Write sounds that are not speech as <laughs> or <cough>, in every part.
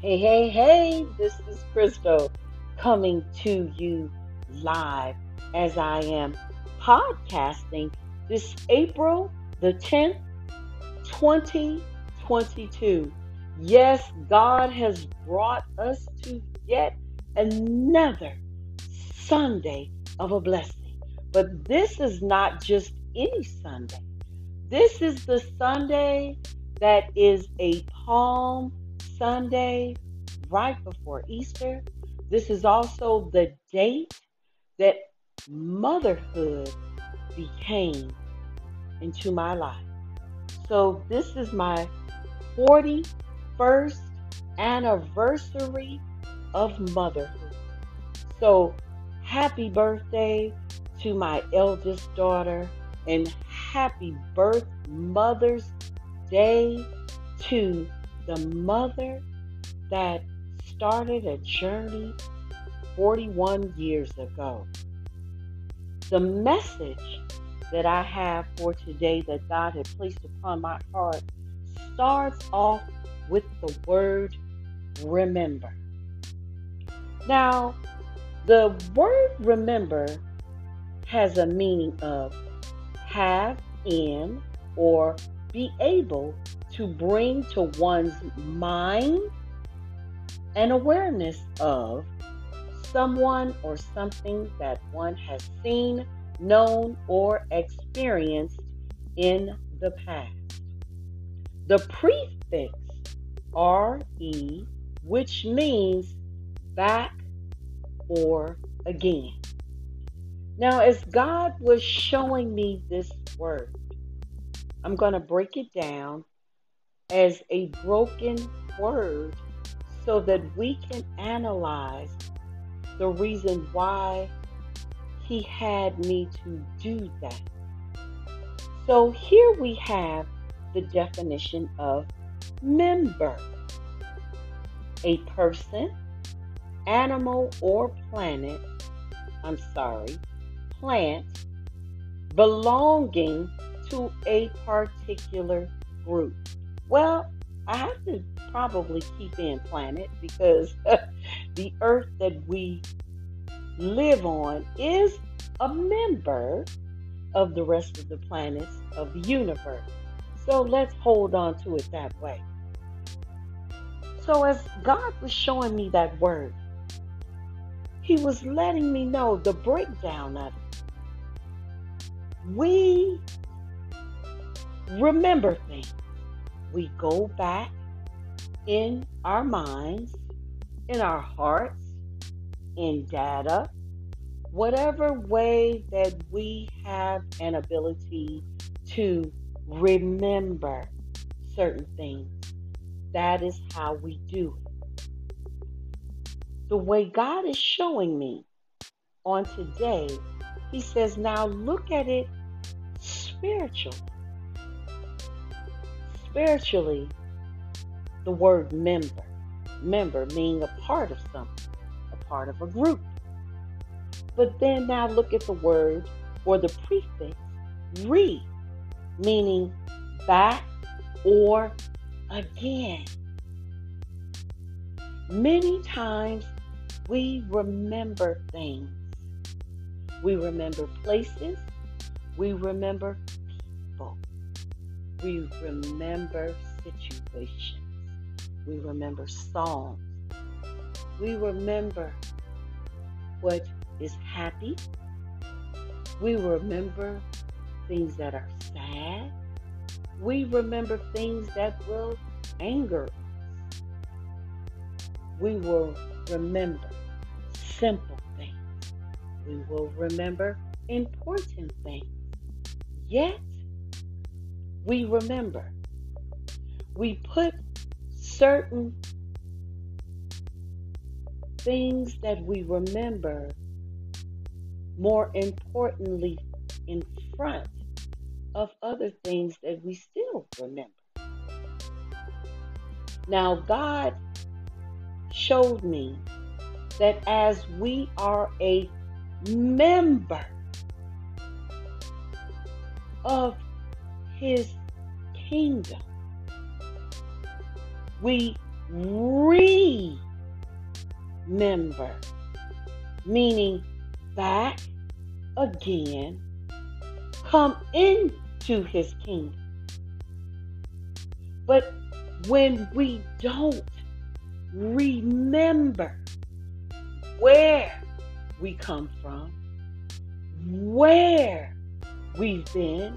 Hey, hey, hey, this is Crystal coming to you live as I am podcasting this April the 10th, 2022. Yes, God has brought us to yet another Sunday of a blessing. But this is not just any Sunday. This is the Sunday that is a Palm Sunday right before Easter. This is also the date that motherhood became into my life. So this is my 41st anniversary of motherhood. So happy birthday to my eldest daughter and happy birth Mother's Day to the mother that started a journey 41 years ago. The message that I have for today that God had placed upon my heart starts off with the word remember. Now, the word remember has a meaning of have in or be able to bring to one's mind an awareness of someone or something that one has seen, known, or experienced in the past. The prefix RE, which means back or again. Now, as God was showing me this word, I'm going to break it down as a broken word so that we can analyze the reason why he had me to do that. So here we have the definition of member a person, animal, or planet, I'm sorry, plant belonging to a particular group. Well, I have to probably keep in planet because <laughs> the earth that we live on is a member of the rest of the planets of the universe. So let's hold on to it that way. So, as God was showing me that word, He was letting me know the breakdown of it. We remember things we go back in our minds, in our hearts, in data, whatever way that we have an ability to remember certain things. That is how we do it. The way God is showing me on today, He says, now look at it spiritually spiritually, the word member, member meaning a part of something, a part of a group. But then now look at the word or the prefix re, meaning back or again. Many times we remember things. We remember places. We remember we remember situations. We remember songs. We remember what is happy. We remember things that are sad. We remember things that will anger us. We will remember simple things. We will remember important things. Yet, we remember. We put certain things that we remember more importantly in front of other things that we still remember. Now, God showed me that as we are a member of His kingdom. We remember, meaning back again, come into his kingdom. But when we don't remember where we come from, where we've been,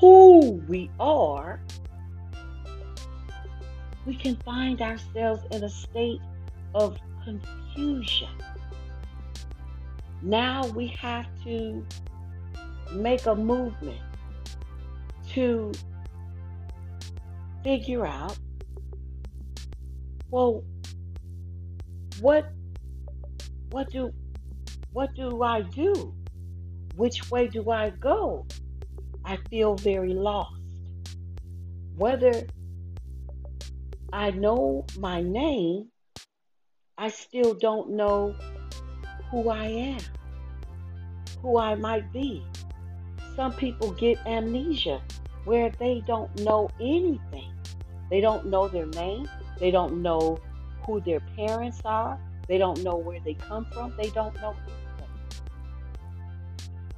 who we are, we can find ourselves in a state of confusion. Now we have to make a movement to figure out well what what do what do I do? Which way do I go? I feel very lost. Whether I know my name, I still don't know who I am, who I might be. Some people get amnesia where they don't know anything. They don't know their name. They don't know who their parents are. They don't know where they come from. They don't know anything.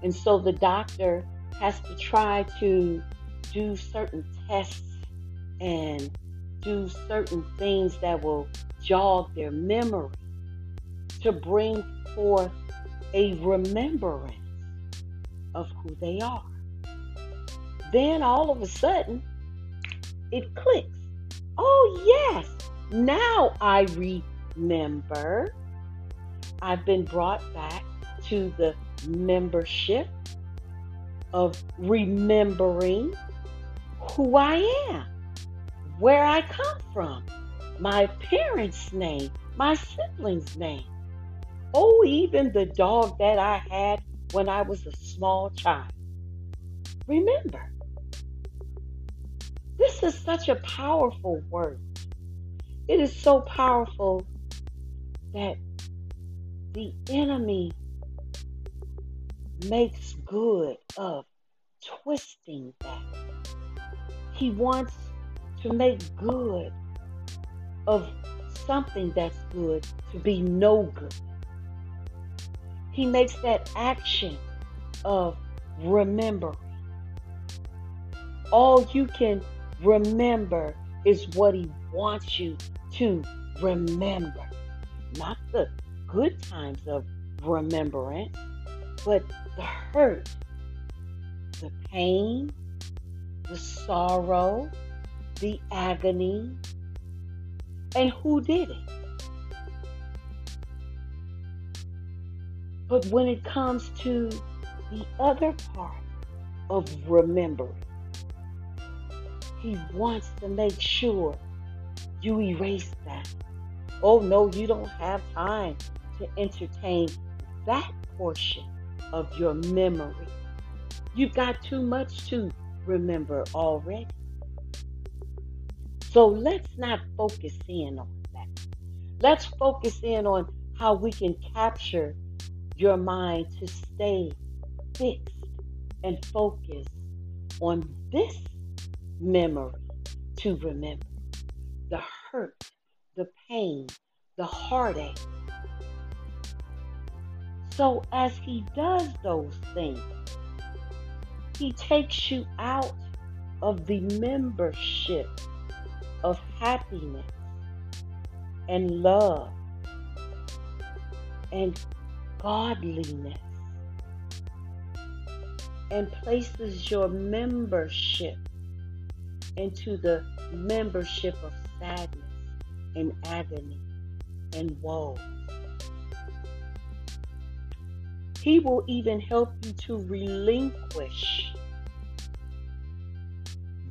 And so the doctor has to try to do certain tests and do certain things that will jog their memory to bring forth a remembrance of who they are. Then all of a sudden, it clicks. Oh, yes, now I remember. I've been brought back to the membership of remembering who I am where I come from, my parents' name, my siblings' name. Oh, even the dog that I had when I was a small child. Remember, this is such a powerful word. It is so powerful that the enemy makes good of twisting that. He wants to make good of something that's good to be no good. He makes that action of remembering. All you can remember is what he wants you to remember. Not the good times of remembrance, but the hurt, the pain, the sorrow, the agony, and who did it. But when it comes to the other part of remembering, he wants to make sure you erase that. Oh no, you don't have time to entertain that portion of your memory. You've got too much to remember already. So let's not focus in on that. Let's focus in on how we can capture your mind to stay fixed and focused on this memory to remember the hurt, the pain, the heartache. So, as he does those things, he takes you out of the membership of happiness and love and godliness and places your membership into the membership of sadness and agony and woe. He will even help you to relinquish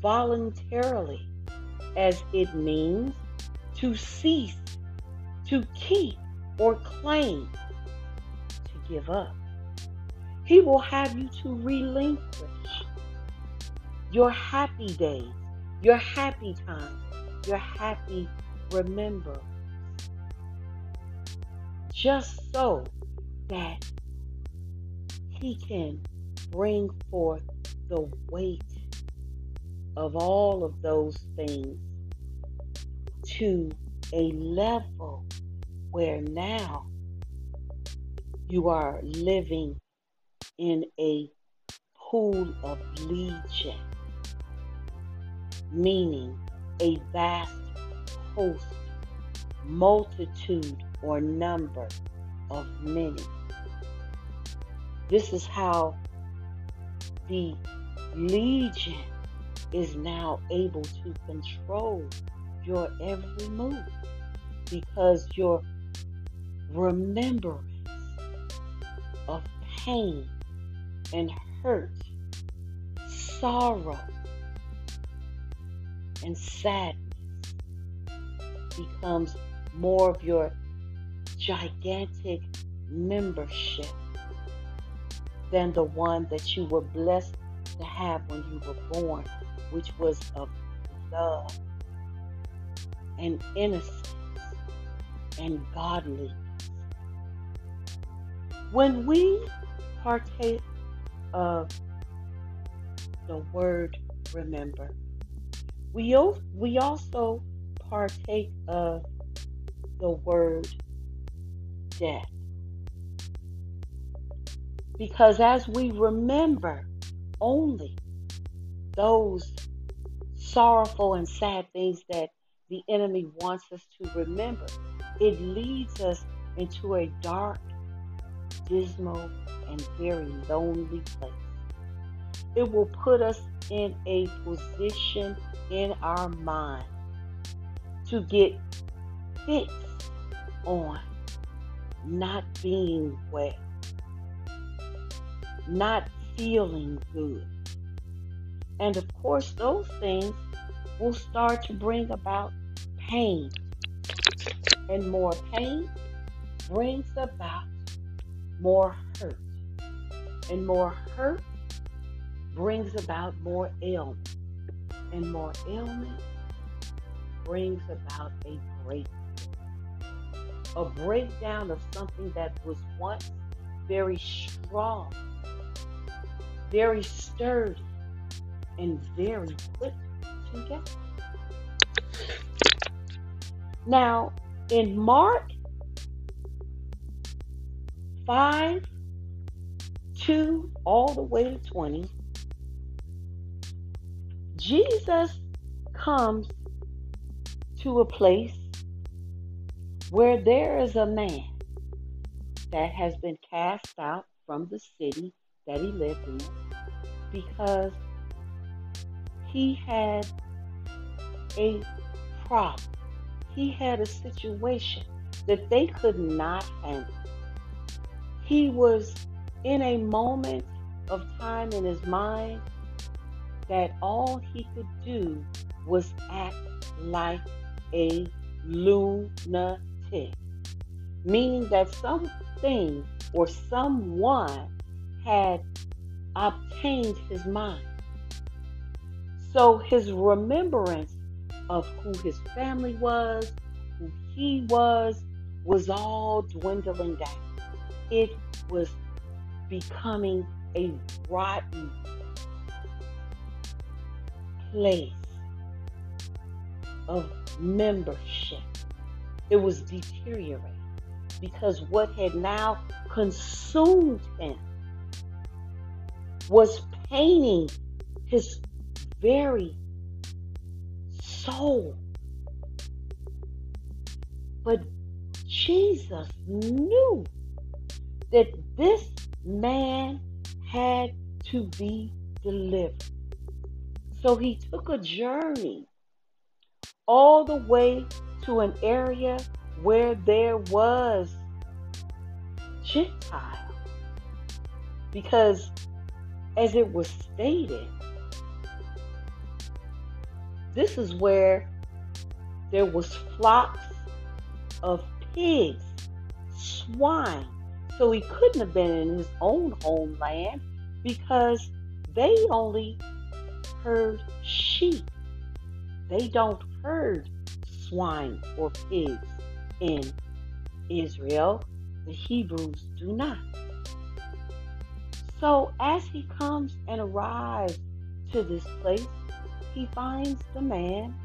voluntarily as it means to cease, to keep, or claim, to give up. He will have you to relinquish your happy days, your happy times, your happy remember, just so that He can bring forth the weight of all of those things to a level where now you are living in a pool of legion, meaning a vast host, multitude, or number of many. This is how the legion is now able to control your every move because your remembrance of pain and hurt, sorrow, and sadness becomes more of your gigantic membership than the one that you were blessed to have when you were born, which was of love and innocence and godliness. When we partake of the word remember, we, we also partake of the word death. Because as we remember only those sorrowful and sad things that the enemy wants us to remember, it leads us into a dark, dismal, and very lonely place. It will put us in a position in our mind to get fixed on not being well, not feeling good. And of course, those things will start to bring about pain. And more pain brings about more hurt. And more hurt brings about more ailment. And more ailment brings about a breakdown. A breakdown of something that was once very strong, very sturdy, and very put together. Now, in Mark 5, 2, all the way to 20, Jesus comes to a place where there is a man that has been cast out from the city that he lived in because he had a problem. He had a situation that they could not handle. He was in a moment of time in his mind that all he could do was act like a lunatic, meaning that something or someone had obtained his mind. So his remembrance of who his family was, who he was, was all dwindling down. It was becoming a rotten place of membership. It was deteriorating because what had now consumed him was painting his very soul. But Jesus knew that this man had to be delivered. So he took a journey all the way to an area where there was Gentiles. Because, as it was stated, this is where there was flocks of pigs, swine. So he couldn't have been in his own homeland because they only herd sheep. They don't herd swine or pigs in Israel. The Hebrews do not. So as he comes and arrives to this place, he finds the man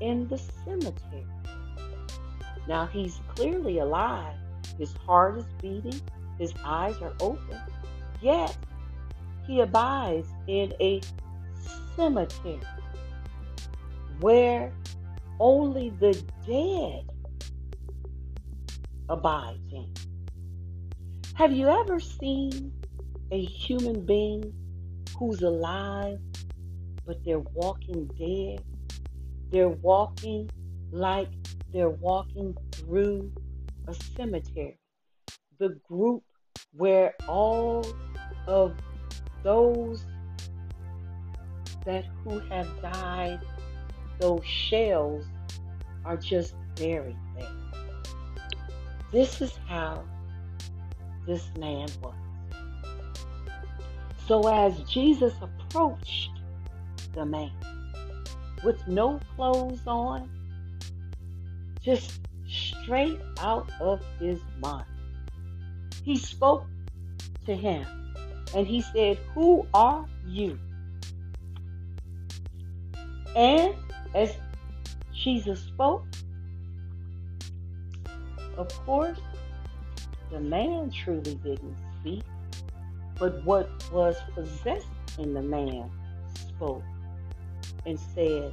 in the cemetery. Now he's clearly alive. His heart is beating, his eyes are open, yet he abides in a cemetery where only the dead abides in. Have you ever seen a human being who's alive, but they're walking dead? They're walking like they're walking through a cemetery. The group where all of those that who have died, those shells are just buried there. This is how this man was. So as Jesus approached the man with no clothes on, just straight out of his mind, he spoke to him and he said, Who are you? And as Jesus spoke, of course, the man truly didn't speak, but what was possessed in the man spoke and said,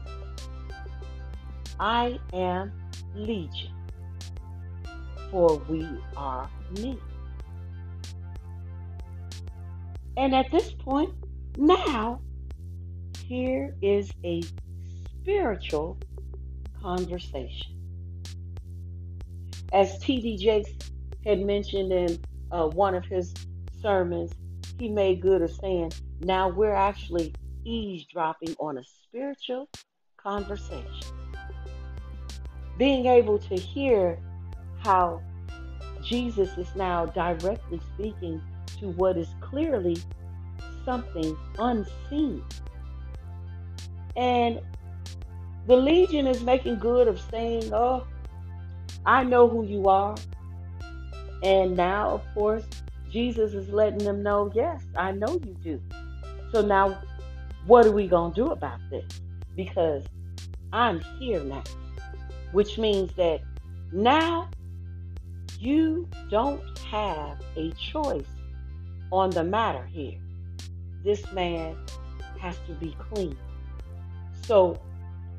I am Legion, for we are many. And at this point, now, here is a spiritual conversation. As T.D. Jakes had mentioned in uh, one of his sermons, he made good of saying, now we're actually eavesdropping on a spiritual conversation. Being able to hear how Jesus is now directly speaking to what is clearly something unseen. And the Legion is making good of saying, Oh, I know who you are. And now, of course, Jesus is letting them know, Yes, I know you do. So now, what are we going to do about this? Because I'm here now, which means that now you don't have a choice on the matter here. This man has to be clean. So,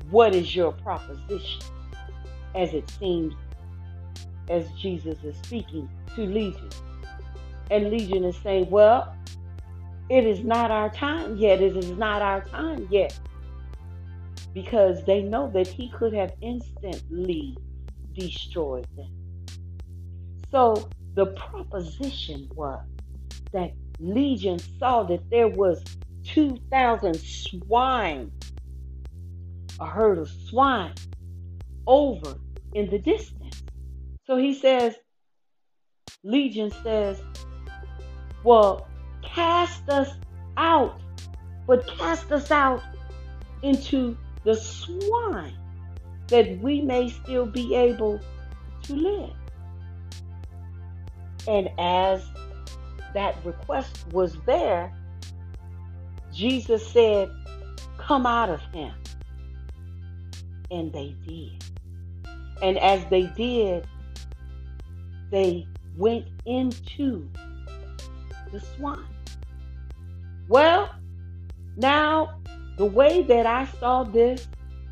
what is your proposition? As it seems, as Jesus is speaking to Legion. And Legion is saying, Well, it is not our time yet. It is not our time yet. Because they know that he could have instantly destroyed them. So the proposition was that Legion saw that there was 2,000 swine, a herd of swine, over in the distance. So he says, Legion says, well, cast us out, but cast us out into the swine that we may still be able to live. And as that request was there, Jesus said, Come out of him. And they did. And as they did, they went into the swine. Well, now the way that I saw this,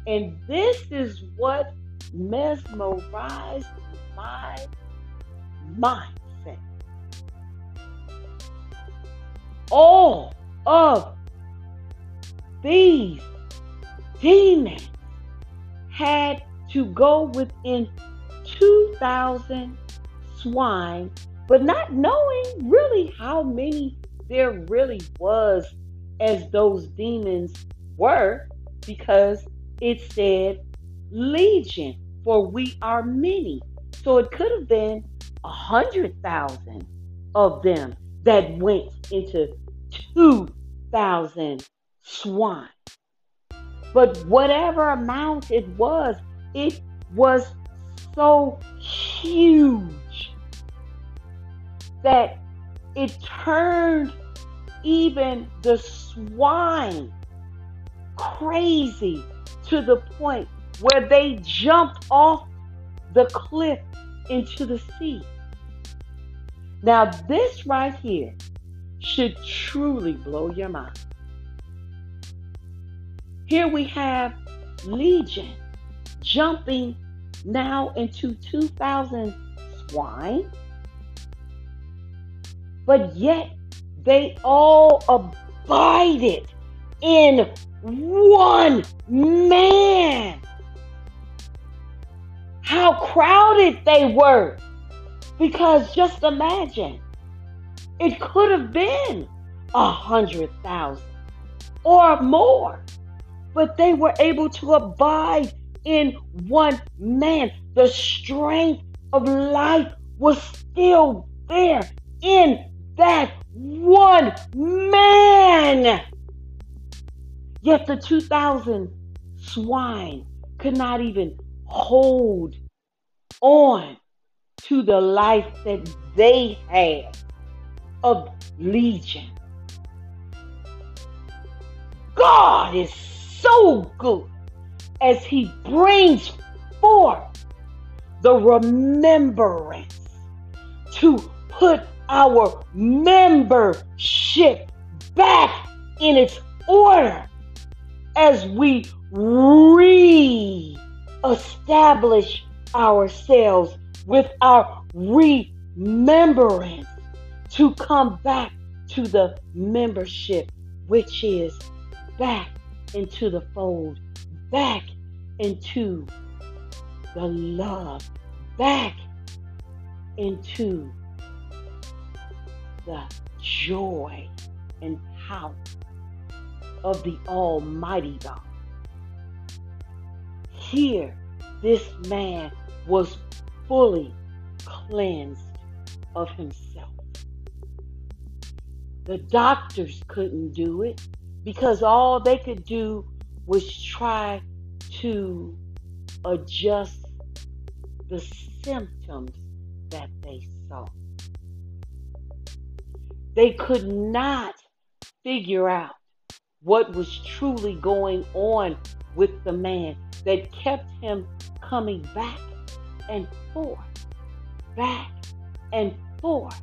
and this is what mesmerized my mindset. all of these demons had to go within 2,000 swine, but not knowing really how many there really was as those demons were, because it said legion, for we are many. So it could have been a hundred thousand of them that went into 2,000 swine. But whatever amount it was, it was so huge that it turned even the swine crazy to the point where they jumped off the cliff into the sea. Now, this right here should truly blow your mind. Here we have Legion jumping now into 2,000 swine, but yet they all abided in one man. How crowded they were. Because just imagine, it could have been a hundred thousand or more, but they were able to abide in one man. The strength of life was still there in that one man. Yet the 2,000 swine could not even hold on to the life that they had of legion. God is so good as He brings forth the remembrance to put our membership back in its order as we re-establish ourselves with our remembrance to come back to the membership, which is back into the fold, back into the love, back into the joy and power of the Almighty God. Here, this man was fully cleansed of himself. The doctors couldn't do it because all they could do was try to adjust the symptoms that they saw. They could not figure out what was truly going on with the man that kept him coming back and forth, back and forth,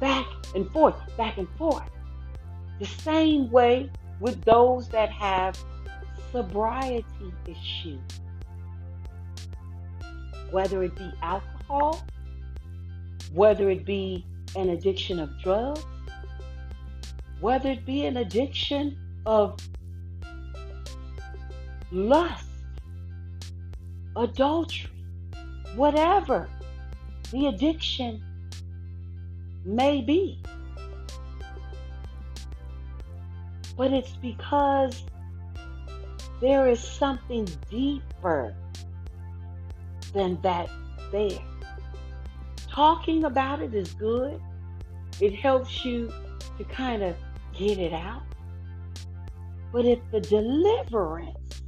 back and forth, back and forth. The same way with those that have sobriety issues, whether it be alcohol, whether it be an addiction of drugs, whether it be an addiction of lust, adultery, whatever the addiction may be. But it's because there is something deeper than that there. Talking about it is good. It helps you to kind of get it out. But if the deliverance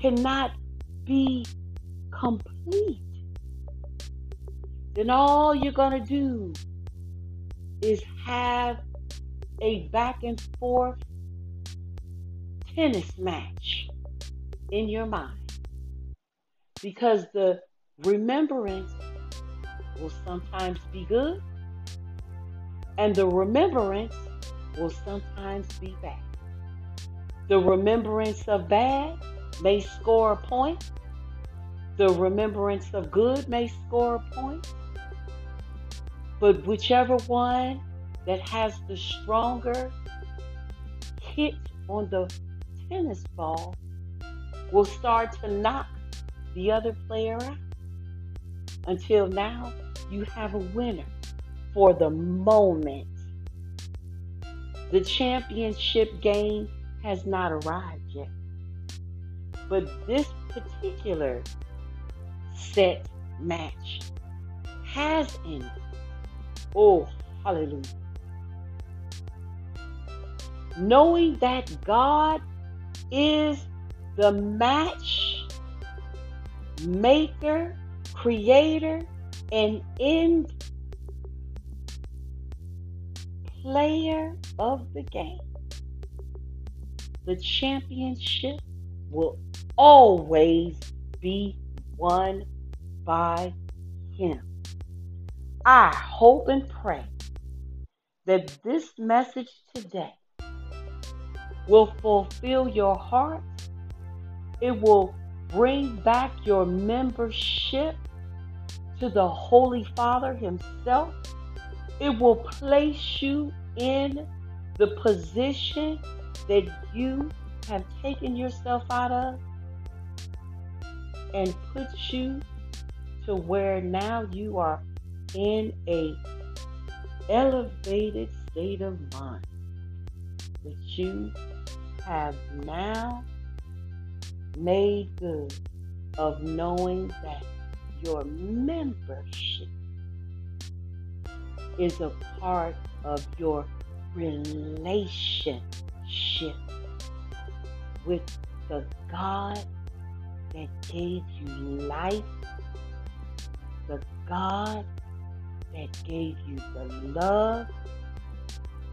cannot be complete, then all you're going to do is have a back and forth tennis match in your mind. Because the remembrance will sometimes be good, and the remembrance will sometimes be bad. The remembrance of bad may score a point. The remembrance of good may score a point. But whichever one that has the stronger hit on the tennis ball will start to knock the other player out. Until now, you have a winner for the moment. The championship game has not arrived yet. But this particular set match has ended. Oh, hallelujah. Knowing that God is the match maker, creator, and end player of the game the championship will always be won by Him. I hope and pray that this message today will fulfill your heart. It will bring back your membership to the Holy Father Himself. It will place you in the position that you have taken yourself out of and put you to where now you are in a elevated state of mind that you have now made good of knowing that your membership is a part of your relationship with the God that gave you life, the God that gave you the love,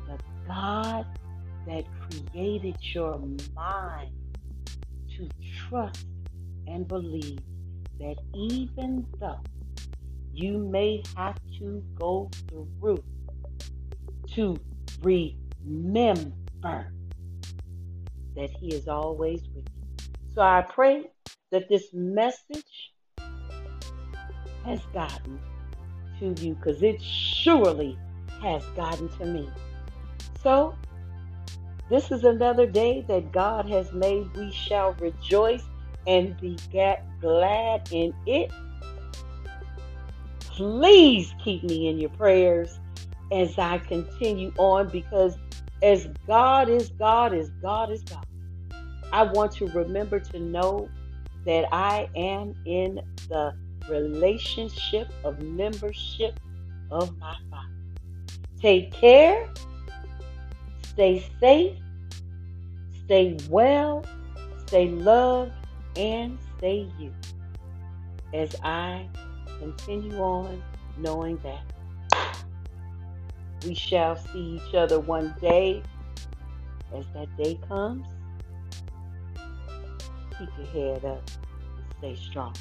the God that created your mind to trust and believe that even though you may have to go through to remember that He is always with you. So I pray that this message has gotten to you because it surely has gotten to me. So, this is another day that God has made. We shall rejoice and be glad in it. Please keep me in your prayers as I continue on because as God is God, as God is God, I want to remember to know that I am in the relationship of membership of my Father. Take care, stay safe, stay well, stay loved, and stay you. As I continue on knowing that we shall see each other one day as that day comes. Keep your head up and stay strong.